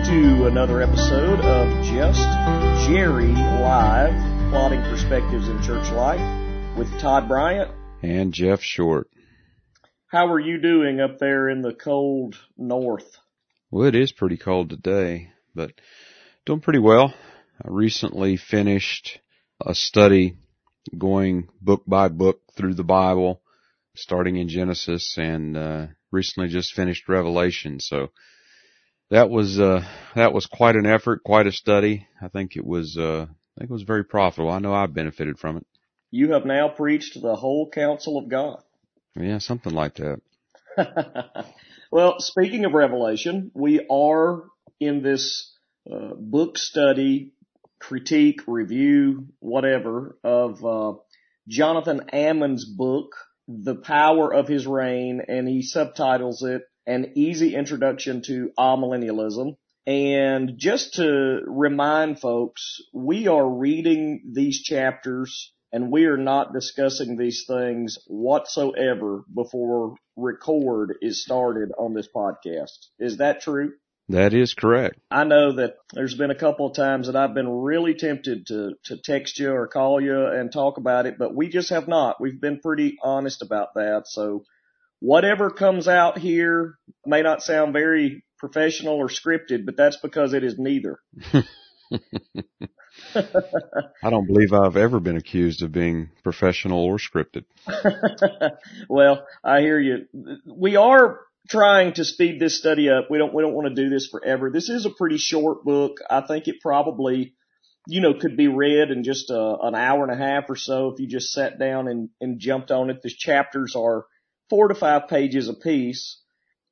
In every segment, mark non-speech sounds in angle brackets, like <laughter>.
welcome to another episode of Just Jerry Live, plotting perspectives in church life with Todd Bryant and Jeff Short. How are you doing up there in the cold north? Well, it is pretty cold today, but doing pretty well. I recently finished a study going book by book through the Bible, starting in Genesis and uh, recently just finished Revelation. So that was uh that was quite an effort, quite a study. I think it was uh I think it was very profitable. I know I benefited from it. You have now preached the whole counsel of God. Yeah, something like that. <laughs> well, speaking of Revelation, we are in this uh, book study, critique, review, whatever of uh, Jonathan Ammons' book, The Power of His Reign, and he subtitles it an easy introduction to amillennialism. And just to remind folks, we are reading these chapters and we are not discussing these things whatsoever before record is started on this podcast. Is that true? That is correct. I know that there's been a couple of times that I've been really tempted to, to text you or call you and talk about it, but we just have not. We've been pretty honest about that. So whatever comes out here may not sound very professional or scripted, but that's because it is neither. <laughs> <laughs> I don't believe I've ever been accused of being professional or scripted. <laughs> well, I hear you. We are trying to speed this study up. We don't we don't want to do this forever. This is a pretty short book. I think it probably you know could be read in just a, an hour and a half or so if you just sat down and and jumped on it. The chapters are four to five pages apiece.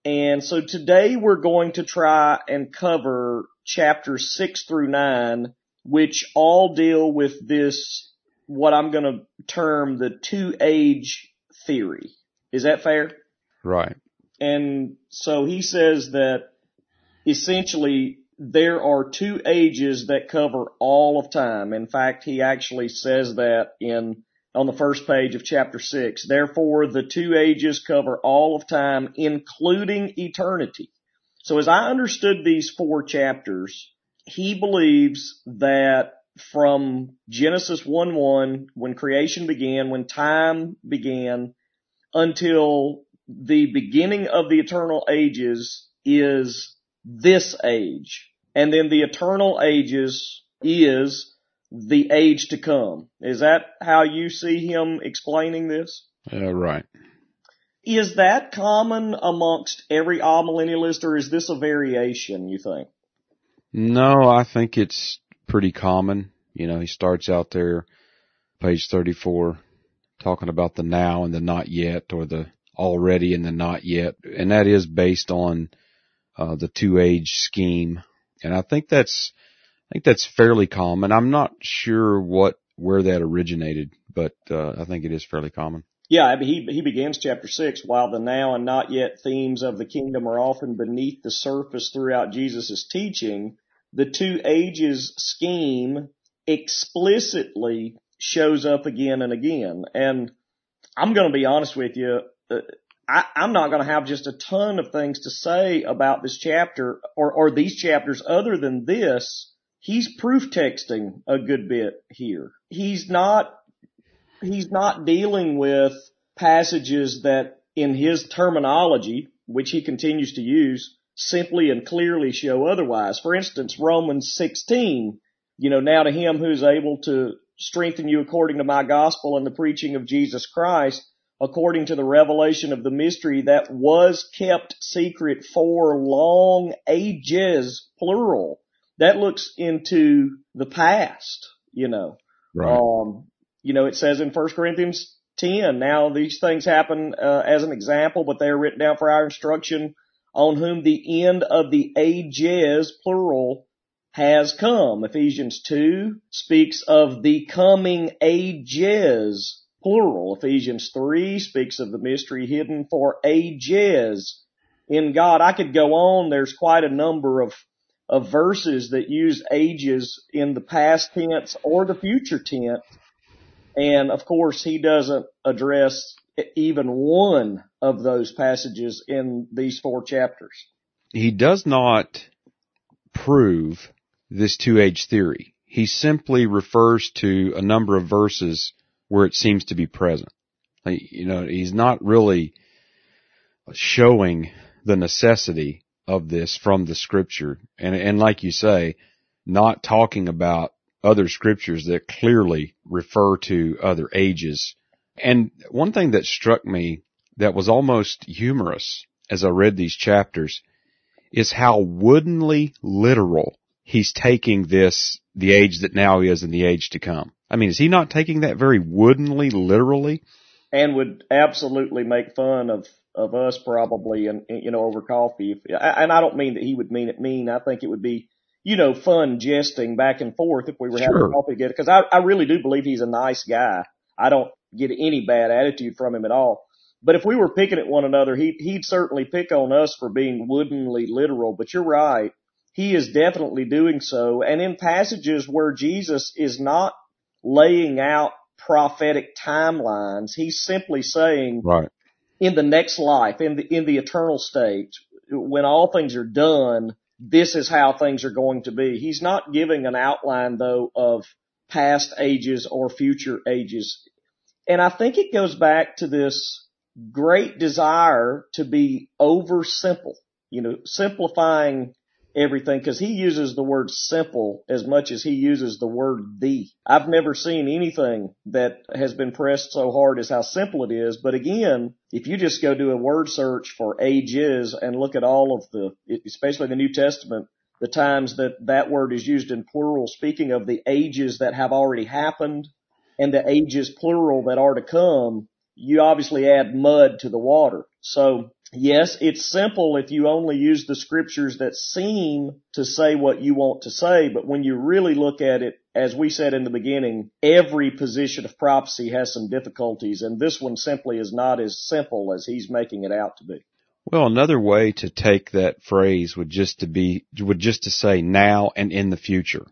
And so today we're going to try and cover chapters six through nine, which all deal with this, what I'm going to term the two age theory. Is that fair? Right. And so he says that essentially there are two ages that cover all of time. In fact, he actually says that in on the first page of chapter 6. Therefore, the two ages cover all of time, including eternity. So as I understood these four chapters, he believes that from Genesis 1-1, when creation began, when time began, until the beginning of the eternal ages is this age. And then the eternal ages is the age to come. Is that how you see him explaining this? Uh, right. Is that common amongst every amillennialist or is this a variation, you think? No, I think it's pretty common. You know, he starts out there, page 34, talking about the now and the not yet or the already and the not yet. And that is based on uh, the two age scheme. And I think that's, I think that's fairly common. I'm not sure what where that originated, but uh, I think it is fairly common. Yeah, he he begins chapter six. While the now and not yet themes of the kingdom are often beneath the surface throughout Jesus' teaching, the two ages scheme explicitly shows up again and again. And I'm going to be honest with you. Uh, I, I'm not going to have just a ton of things to say about this chapter or, or these chapters other than this he's proof texting a good bit here. He's not, he's not dealing with passages that in his terminology, which he continues to use, simply and clearly show otherwise. For instance, Romans 16, you know, now to him who's able to strengthen you according to my gospel and the preaching of Jesus Christ, according to the revelation of the mystery that was kept secret for long ages, plural that looks into the past, you know. Right. Um, you know, it says in 1 Corinthians 10, now these things happen uh, as an example, but they are written down for our instruction on whom the end of the ages, plural, has come. Ephesians 2 speaks of the coming ages, plural. Ephesians 3 speaks of the mystery hidden for ages in God. I could go on. There's quite a number of of verses that use ages in the past tense or the future tense. And of course, he doesn't address even one of those passages in these four chapters. He does not prove this two-age theory. He simply refers to a number of verses where it seems to be present. You know, he's not really showing the necessity of this from the scripture. And, and like you say, not talking about other scriptures that clearly refer to other ages. And one thing that struck me that was almost humorous as I read these chapters is how woodenly literal he's taking this, the age that now is and the age to come. I mean, is he not taking that very woodenly literally? And would absolutely make fun of, of us probably and, you know, over coffee. and I don't mean that he would mean it mean. I think it would be, you know, fun jesting back and forth if we were having coffee together. Cause I, I really do believe he's a nice guy. I don't get any bad attitude from him at all. But if we were picking at one another, he, he'd certainly pick on us for being woodenly literal. But you're right. He is definitely doing so. And in passages where Jesus is not laying out prophetic timelines, he's simply saying, right. In the next life, in the, in the eternal state, when all things are done, this is how things are going to be. He's not giving an outline though of past ages or future ages. And I think it goes back to this great desire to be over simple, you know, simplifying everything because he uses the word simple as much as he uses the word the. I've never seen anything that has been pressed so hard as how simple it is. But again, if you just go do a word search for ages and look at all of the, especially the New Testament, the times that that word is used in plural, speaking of the ages that have already happened and the ages plural that are to come, you obviously add mud to the water. So yes, it's simple if you only use the scriptures that seem to say what you want to say, but when you really look at it, as we said in the beginning, every position of prophecy has some difficulties, and this one simply is not as simple as he's making it out to be. Well, another way to take that phrase would just to be, would just to say now and in the future.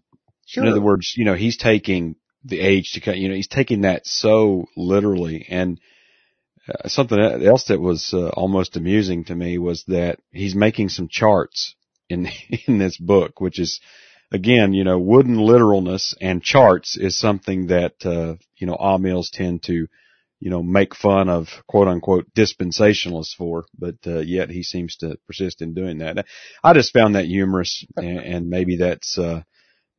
Sure. In other words, you know, he's taking the age to, you know, he's taking that so literally and uh, something else that was uh, almost amusing to me was that he's making some charts in <laughs> in this book, which is again, you know, wooden literalness and charts is something that uh, you know Amils tend to you know make fun of quote unquote dispensationalists for, but uh, yet he seems to persist in doing that. I just found that humorous, and, and maybe that's uh,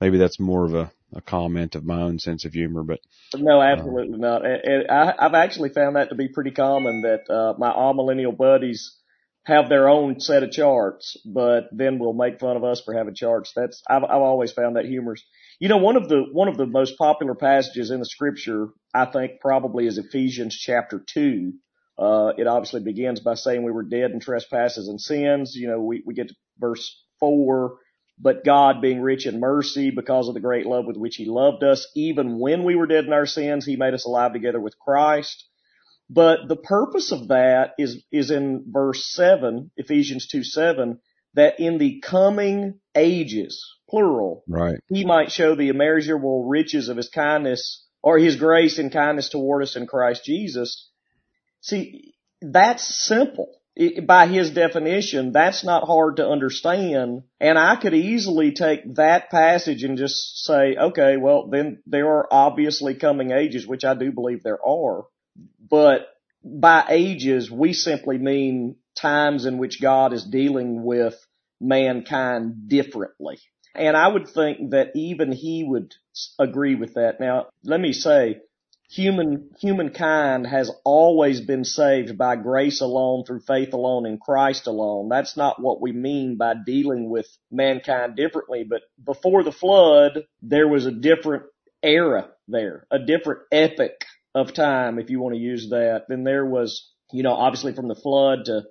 maybe that's more of a a comment of my own sense of humor, but no, absolutely uh, not. And I, I've actually found that to be pretty common that uh, my millennial buddies have their own set of charts, but then will make fun of us for having charts. That's I've, I've always found that humorous. You know, one of the one of the most popular passages in the scripture, I think, probably is Ephesians chapter two. Uh, it obviously begins by saying we were dead in trespasses and sins. You know, we we get to verse four but God being rich in mercy because of the great love with which he loved us, even when we were dead in our sins, he made us alive together with Christ. But the purpose of that is, is in verse 7, Ephesians 2 7, that in the coming ages, plural, right. he might show the immeasurable riches of his kindness or his grace and kindness toward us in Christ Jesus. See, that's simple by his definition, that's not hard to understand. And I could easily take that passage and just say, okay, well, then there are obviously coming ages, which I do believe there are. But by ages, we simply mean times in which God is dealing with mankind differently. And I would think that even he would agree with that. Now, let me say, human humankind has always been saved by grace alone through faith alone in Christ alone. That's not what we mean by dealing with mankind differently, but before the flood there was a different era there, a different epoch of time if you want to use that. Then there was, you know, obviously from the flood to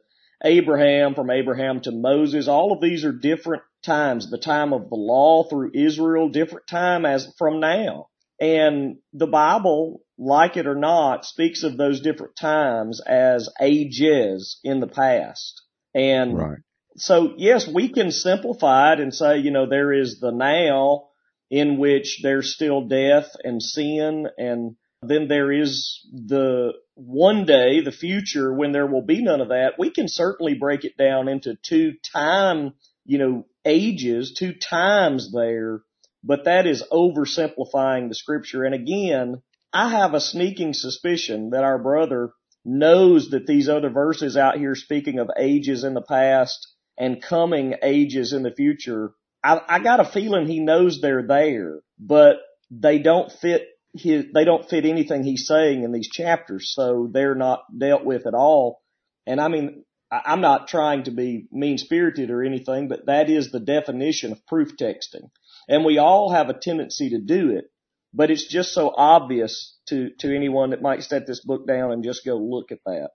Abraham, from Abraham to Moses, all of these are different times. The time of the law through Israel, different time as from now. And the Bible, like it or not, speaks of those different times as ages in the past. And right. so yes, we can simplify it and say, you know, there is the now in which there's still death and sin and then there is the one day, the future when there will be none of that. We can certainly break it down into two time you know, ages, two times there, but that is oversimplifying the scripture. And again, I have a sneaking suspicion that our brother knows that these other verses out here speaking of ages in the past and coming ages in the future, I, I got a feeling he knows they're there, but they don't fit his, they don't fit anything he's saying in these chapters, so they're not dealt with at all. And I mean, I'm not trying to be mean spirited or anything, but that is the definition of proof texting. And we all have a tendency to do it, but it's just so obvious to, to anyone that might set this book down and just go look at that.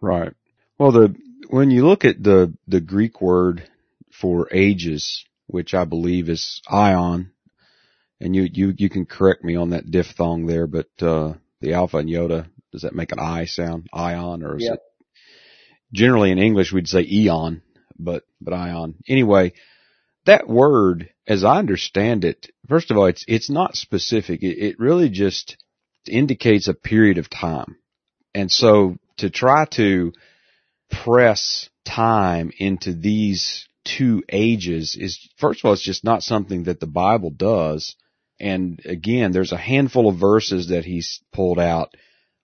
Right. Well, the, when you look at the, the Greek word for ages, which I believe is ion, and you, you, you can correct me on that diphthong there, but, uh, the alpha and iota, does that make an I sound? Ion or is Yep. it generally in English we'd say eon, but, but ion. Anyway, that word, as I understand it, first of all, it's, it's not specific. It, it really just indicates a period of time. And so to try to press time into these two ages is, first of all, it's just not something that the Bible does. And again, there's a handful of verses that he's pulled out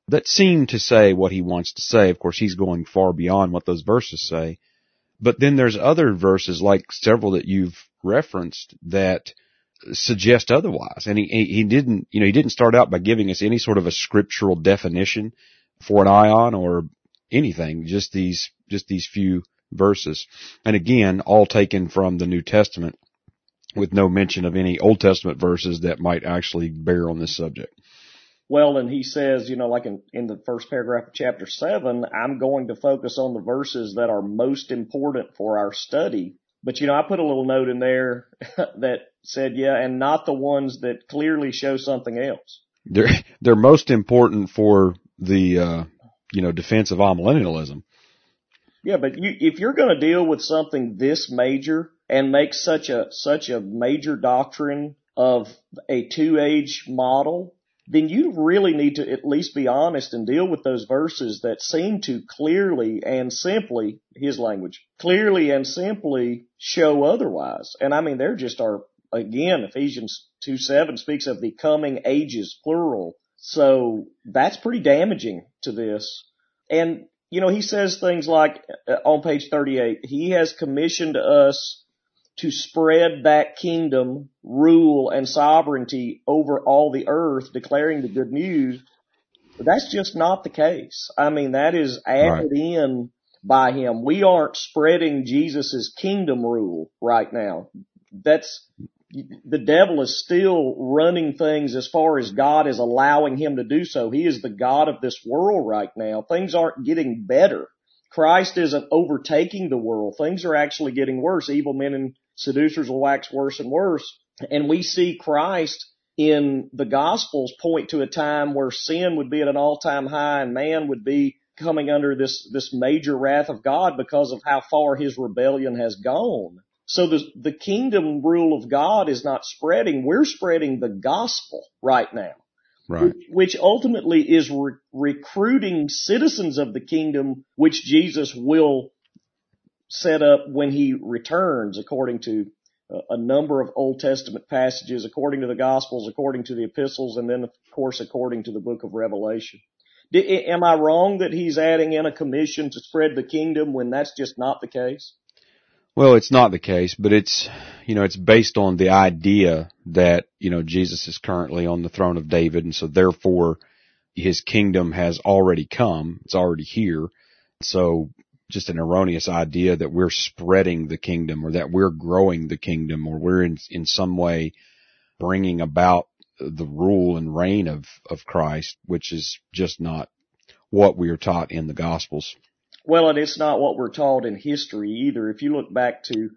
that seem to say what he wants to say. Of course, he's going far beyond what those verses say. But then there's other verses, like several that you've referenced, that suggest otherwise. And he, he, didn't, you know, he didn't start out by giving us any sort of a scriptural definition for an ion or anything, just these, just these few verses. And again, all taken from the New Testament with no mention of any Old Testament verses that might actually bear on this subject. Well, and he says, you know, like in, in the first paragraph of chapter seven, I'm going to focus on the verses that are most important for our study. But you know, I put a little note in there <laughs> that said, yeah, and not the ones that clearly show something else. They're, they're most important for the, uh, you know, defense of amillennialism. Yeah, but you, if you're going to deal with something this major and make such a, such a major doctrine of a two age model, then you really need to at least be honest and deal with those verses that seem to clearly and simply, his language, clearly and simply show otherwise. And I mean, there just are, again, Ephesians 2 7 speaks of the coming ages, plural. So that's pretty damaging to this. And, you know, he says things like uh, on page 38, he has commissioned us to spread that kingdom, rule, and sovereignty over all the earth, declaring the good news. But that's just not the case. I mean, that is added Right. in by him. We aren't spreading Jesus' kingdom rule right now. That's, the devil is still running things as far as God is allowing him to do so. He is the God of this world right now. Things aren't getting better. Christ isn't overtaking the world. Things are actually getting worse. Evil men and seducers will wax worse and worse. And we see Christ in the Gospels point to a time where sin would be at an all-time high and man would be coming under this, this major wrath of God because of how far his rebellion has gone. So the, the kingdom rule of God is not spreading. We're spreading the gospel right now Right. which, ultimately is re- recruiting citizens of the kingdom, which Jesus will set up when he returns, according to uh, a number of Old Testament passages, according to the Gospels, according to the epistles, and then of course according to the book of Revelation. Am I wrong that he's adding in a commission to spread the kingdom when that's just not the case? Well, it's not the case, but it's, you know, it's based on the idea that, you know, Jesus is currently on the throne of David and so therefore his kingdom has already come. It's already here. So just an erroneous idea that we're spreading the kingdom or that we're growing the kingdom or we're in, in some way bringing about the rule and reign of, of Christ, which is just not what we are taught in the gospels. Well, and it's not what we're taught in history either. If you look back to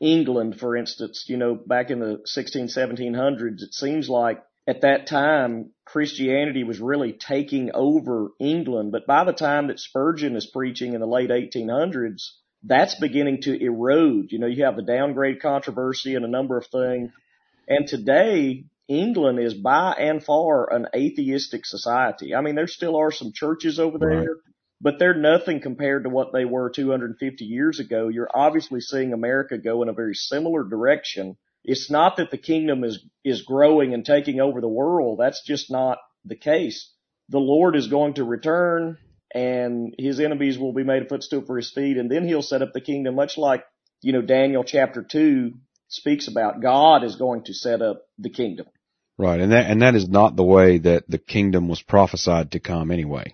England, for instance, you know, back in the 16, 1700s, it seems like at that time Christianity was really taking over England. But by the time that Spurgeon is preaching in the late 1800s, that's beginning to erode. You know, you have the downgrade controversy and a number of things. And today, England is by and far an atheistic society. I mean, there still are some churches over there, Right. but they're nothing compared to what they were 250 years ago. You're obviously seeing America go in a very similar direction. It's not that the kingdom is, is growing and taking over the world. That's just not the case. The Lord is going to return and his enemies will be made a footstool for his feet and then he'll set up the kingdom much like, you know, Daniel chapter two speaks about. God is going to set up the kingdom. Right. And that, and that is not the way that the kingdom was prophesied to come anyway.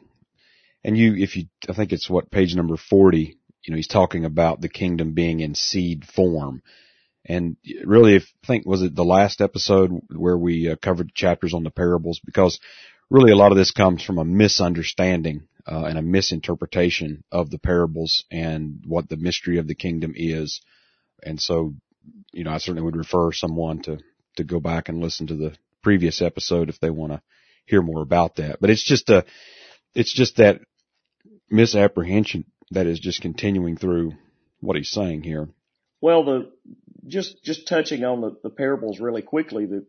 And you, if you, I think it's what page number 40, you know, he's talking about the kingdom being in seed form. And really, if I think was it the last episode where we uh, covered chapters on the parables because really a lot of this comes from a misunderstanding uh, and a misinterpretation of the parables and what the mystery of the kingdom is. And so, you know, I certainly would refer someone to to go back and listen to the previous episode if they want to hear more about that. But it's just a, it's just that misapprehension that is just continuing through what he's saying here. Well, the just just touching on the, the parables really quickly, the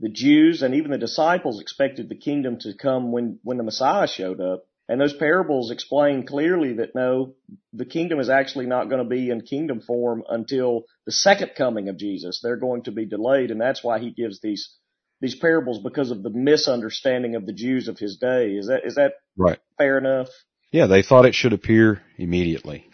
the Jews and even the disciples expected the kingdom to come when when the Messiah showed up. And those parables explain clearly that no, the kingdom is actually not going to be in kingdom form until the second coming of Jesus. They're going to be delayed, and that's why he gives these these parables because of the misunderstanding of the Jews of his day. Is that is that right? Fair enough. Yeah, they thought it should appear immediately.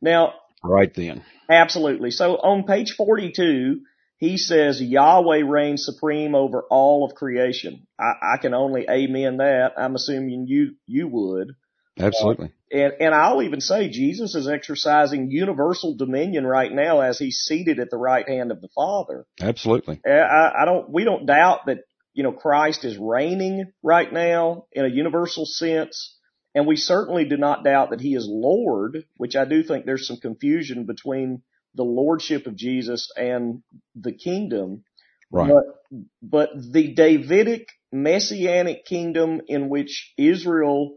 Now, right then. Absolutely. So on page 42, he says Yahweh reigns supreme over all of creation. I, I can only amen that. I'm assuming you, you would. Absolutely. Uh, and, and I'll even say Jesus is exercising universal dominion right now as he's seated at the right hand of the Father. Absolutely. I, I don't, we don't doubt that, you know, Christ is reigning right now in a universal sense. And we certainly do not doubt that he is Lord, which I do think there's some confusion between the lordship of Jesus and the kingdom. Right. But, but the Davidic messianic kingdom in which Israel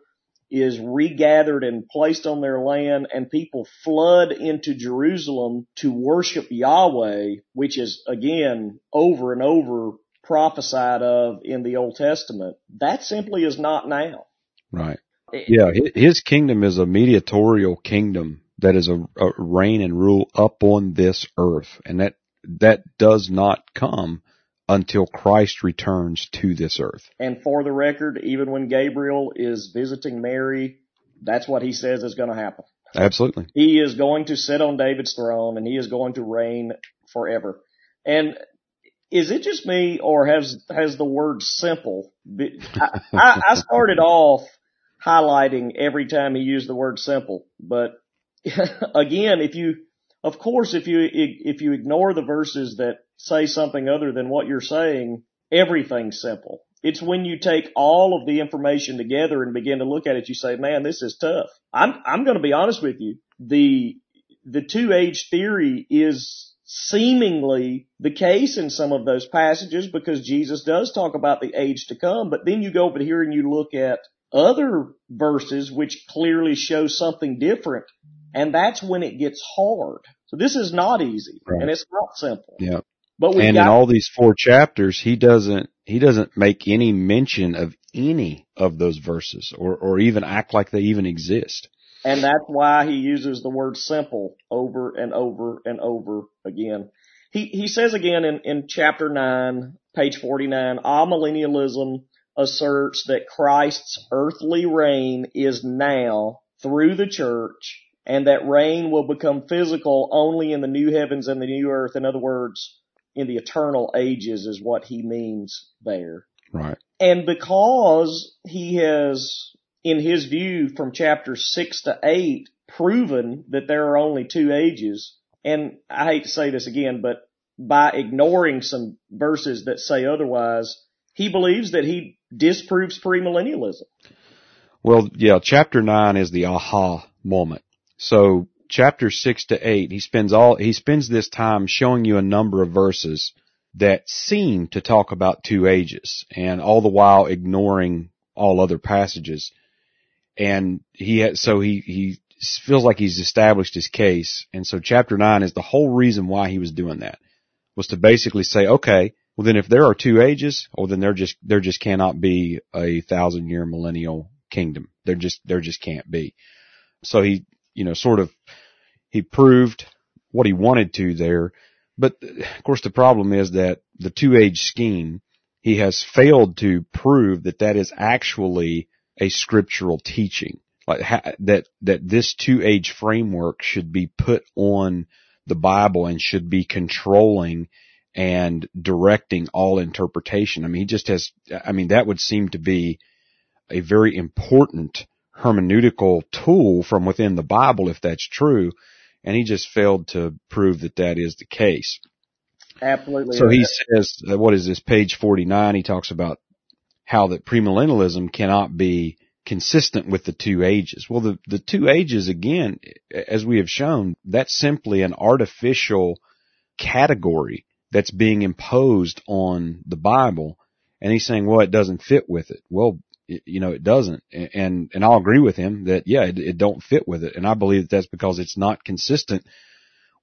is regathered and placed on their land and people flood into Jerusalem to worship Yahweh, which is again over and over prophesied of in the Old Testament. That simply is not now. Right. Yeah, his kingdom is a mediatorial kingdom that is a, a reign and rule up on this earth, and that that does not come until Christ returns to this earth. And for the record, even when Gabriel is visiting Mary, that's what he says is going to happen. Absolutely. He is going to sit on David's throne and he is going to reign forever. And is it just me or has, has the word simple? I, I started off highlighting every time he used the word simple. But <laughs> again, if you, of course, if you, if you ignore the verses that say something other than what you're saying, everything's simple. It's when you take all of the information together and begin to look at it, you say, man, this is tough. I'm, I'm going to be honest with you. The, the two age theory is seemingly the case in some of those passages because Jesus does talk about the age to come, but then you go over here and you look at other verses which clearly show something different. And that's when it gets hard. So this is not easy right. and it's not simple. Yeah. But and got, in all these four chapters, he doesn't, he doesn't make any mention of any of those verses or, or even act like they even exist. And that's why he uses the word simple over and over and over again. He, he says again in, in chapter nine, page 49, ah, amillennialism asserts that Christ's earthly reign is now through the church and that reign will become physical only in the new heavens and the new earth. In other words, in the eternal ages is what he means there. Right. And because he has, in his view, from chapter six to eight, proven that there are only two ages, and I hate to say this again, but by ignoring some verses that say otherwise, he believes that he disproves premillennialism. Well, yeah, chapter nine is the aha moment. So chapter six to eight, he spends all, he spends this time showing you a number of verses that seem to talk about two ages and all the while ignoring all other passages. And he had, so he, he feels like he's established his case. And so chapter nine is the whole reason why he was doing that was to basically say, okay, well then if there are two ages, well then there just, there just cannot be a thousand year millennial kingdom There just, there just can't be. So he, you know, sort of, he proved what he wanted to there. But of course the problem is that the two age scheme, he has failed to prove that that is actually a scriptural teaching. Like ha- that, that this two age framework should be put on the Bible and should be controlling and directing all interpretation. I mean, he just has, I mean, that would seem to be a very important hermeneutical tool from within the Bible if that's true. And he just failed to prove that that is the case. Absolutely. So he says, uh, what is this, page 49, he talks about how that premillennialism cannot be consistent with the two ages. Well, the, the two ages, again, as we have shown, that's simply an artificial category that's being imposed on the Bible. And he's saying, well, it doesn't fit with it. Well, you know, it doesn't. And, and I'll agree with him that, yeah, it, it don't fit with it. And I believe that that's because it's not consistent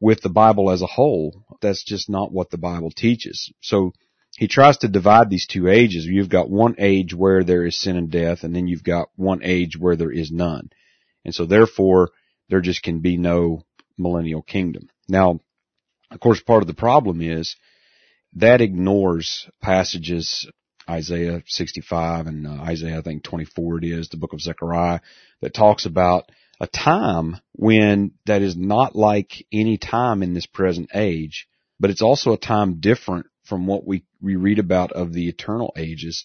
with the Bible as a whole. That's just not what the Bible teaches. So he tries to divide these two ages. You've got one age where there is sin and death, and then you've got one age where there is none. And so therefore, there just can be no millennial kingdom. Now, of course, part of the problem is that ignores passages Isaiah 65 and uh, Isaiah, I think 24 it is, the book of Zechariah, that talks about a time when that is not like any time in this present age, but it's also a time different from what we, we read about of the eternal ages.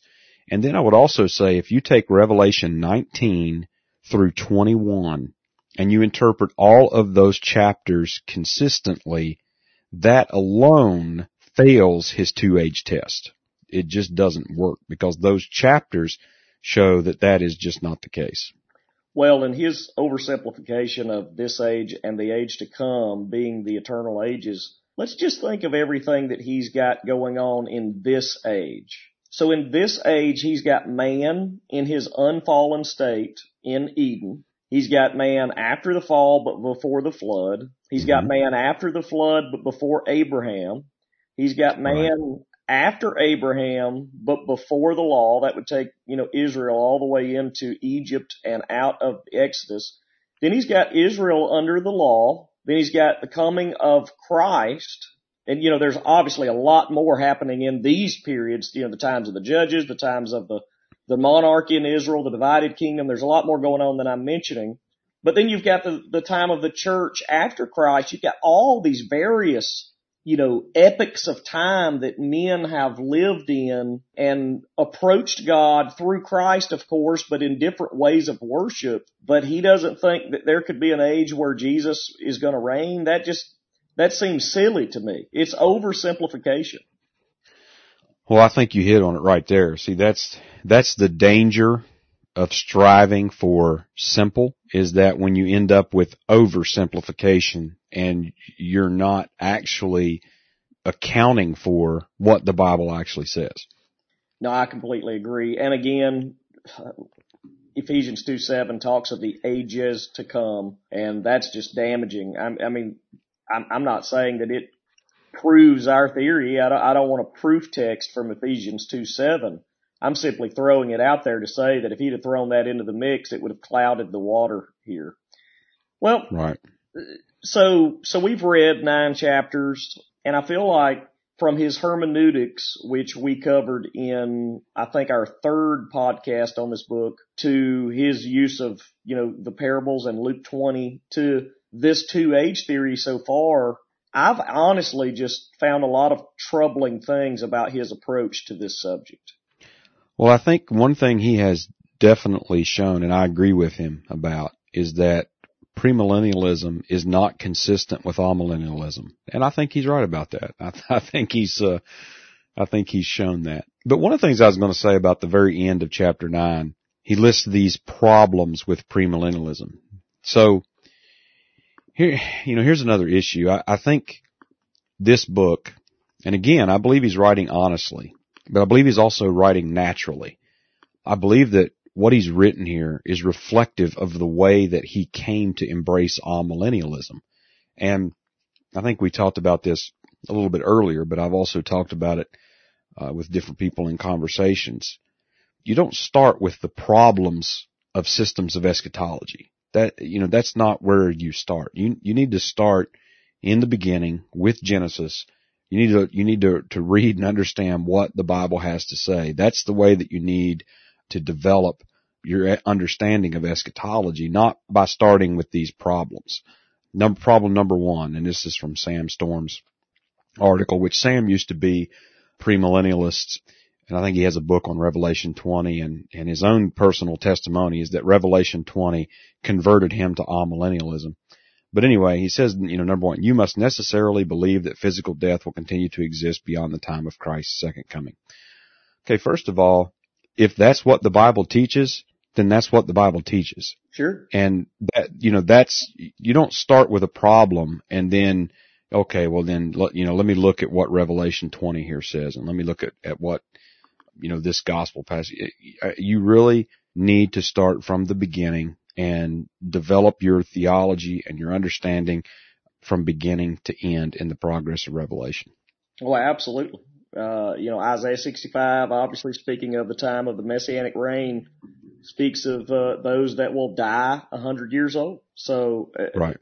And then I would also say if you take Revelation 19 through 21 and you interpret all of those chapters consistently, that alone fails his two age test. It just doesn't work because those chapters show that that is just not the case. Well, in his oversimplification of this age and the age to come being the eternal ages, let's just think of everything that he's got going on in this age. So in this age, he's got man in his unfallen state in Eden. He's got man after the fall, but before the flood. He's got mm-hmm. man after the flood, but before Abraham. He's got man right. after Abraham, but before the law. That would take, you know, Israel all the way into Egypt and out of Exodus. Then he's got Israel under the law. Then he's got the coming of Christ. And, you know, there's obviously a lot more happening in these periods, you know, the times of the judges, the times of the the monarchy in Israel, the divided kingdom. There's a lot more going on than I'm mentioning. But then you've got the, the time of the church after Christ. You've got all these various, you know, epochs of time that men have lived in and approached God through Christ, of course, but in different ways of worship. But he doesn't think that there could be an age where Jesus is going to reign. That just, that seems silly to me. It's oversimplification. Well, I think you hit on it right there. See, that's, that's the danger of striving for simple is that when you end up with oversimplification and you're not actually accounting for what the Bible actually says. No, I completely agree. And again, Ephesians 2 7 talks of the ages to come, and that's just damaging. I, I mean, I'm, I'm not saying that it proves our theory. I don't, I don't want a proof text from Ephesians 2 7. I'm simply throwing it out there to say that if he'd have thrown that into the mix, it would have clouded the water here. Well, right. So, so we've read nine chapters and I feel like from his hermeneutics, which we covered in, I think our third podcast on this book to his use of, you know, the parables and Luke 20 to this two age theory so far, I've honestly just found a lot of troubling things about his approach to this subject. Well, I think one thing he has definitely shown, and I agree with him about, is that premillennialism is not consistent with amillennialism, and I think he's right about that. <laughs> I, I think he's, uh, I think he's shown that. But one of the things I was going to say about the very end of chapter nine, he lists these problems with premillennialism. So here, you know, here's another issue. I, I think this book, and again, I believe he's writing honestly, but I believe he's also writing naturally. I believe that what he's written here is reflective of the way that he came to embrace amillennialism. And I think we talked about this a little bit earlier, but I've also talked about it uh, with different people in conversations. You don't start with the problems of systems of eschatology. That, you know, that's not where you start. You, you need to start in the beginning with Genesis. You need to, you need to, to read and understand what the Bible has to say. That's the way that you need to develop your understanding of eschatology, not by starting with these problems. Number, problem number one, and this is from Sam Storms' article, which Sam used to be premillennialist and I think he has a book on Revelation 20 and, and his own personal testimony is that Revelation 20 converted him to amillennialism. But anyway, he says, you know, number one, you must necessarily believe that physical death will continue to exist beyond the time of Christ's second coming. Okay, first of all, if that's what the Bible teaches, then that's what the Bible teaches. Sure. And that, you know, that's, you don't start with a problem and then, okay, well then, you know, let me look at what Revelation 20 here says and let me look at, at what you know, this gospel passage. You really need to start from the beginning and develop your theology and your understanding from beginning to end in the progress of Revelation. Well, absolutely. Uh, you know, Isaiah 65, obviously speaking of the time of the messianic reign, speaks of uh, those that will die a hundred years old. So, uh, right.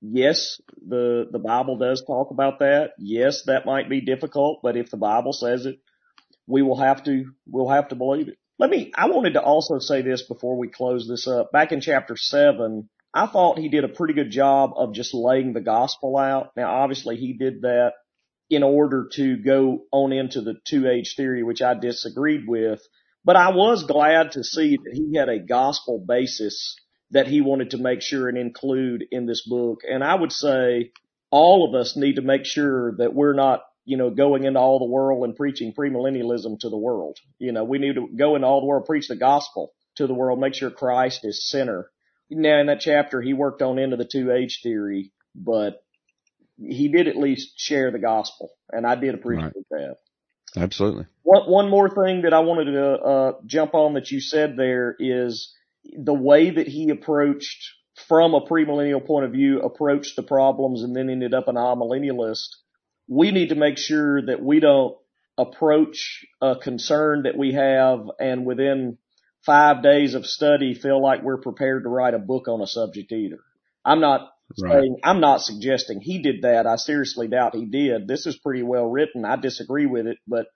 Yes, the the Bible does talk about that. Yes, that might be difficult, but if the Bible says it, we will have to, we'll have to believe it. Let me, I wanted to also say this before we close this up. Back in chapter seven, I thought he did a pretty good job of just laying the gospel out. Now obviously he did that in order to go on into the two age theory, which I disagreed with, but I was glad to see that he had a gospel basis that he wanted to make sure and include in this book. And I would say all of us need to make sure that we're not you know, going into all the world and preaching premillennialism to the world. You know, we need to go into all the world, preach the gospel to the world, make sure Christ is center. Now in that chapter, he worked on into the two age theory, but he did at least share the gospel and I did appreciate right. that. Absolutely. One, one more thing that I wanted to, uh, jump on that you said there is the way that he approached from a premillennial point of view, approached the problems and then ended up an amillennialist we need to make sure that we don't approach a concern that we have and within five days of study feel like we're prepared to write a book on a subject either. I'm not right. saying, I'm not suggesting he did that. I seriously doubt he did. This is pretty well written. I disagree with it, but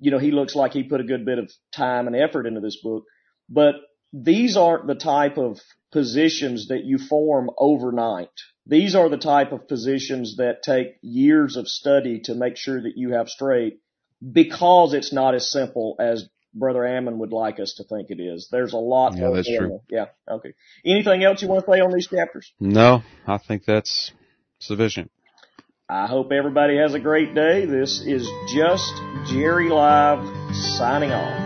you know, he looks like he put a good bit of time and effort into this book, but these aren't the type of positions that you form overnight. These are the type of positions that take years of study to make sure that you have straight because it's not as simple as Brother Ammon would like us to think it is. There's a lot. Yeah, that's true. Yeah. Okay. Anything else you want to say on these chapters? No, I think that's sufficient. I hope everybody has a great day. This is just Jerry Live signing off.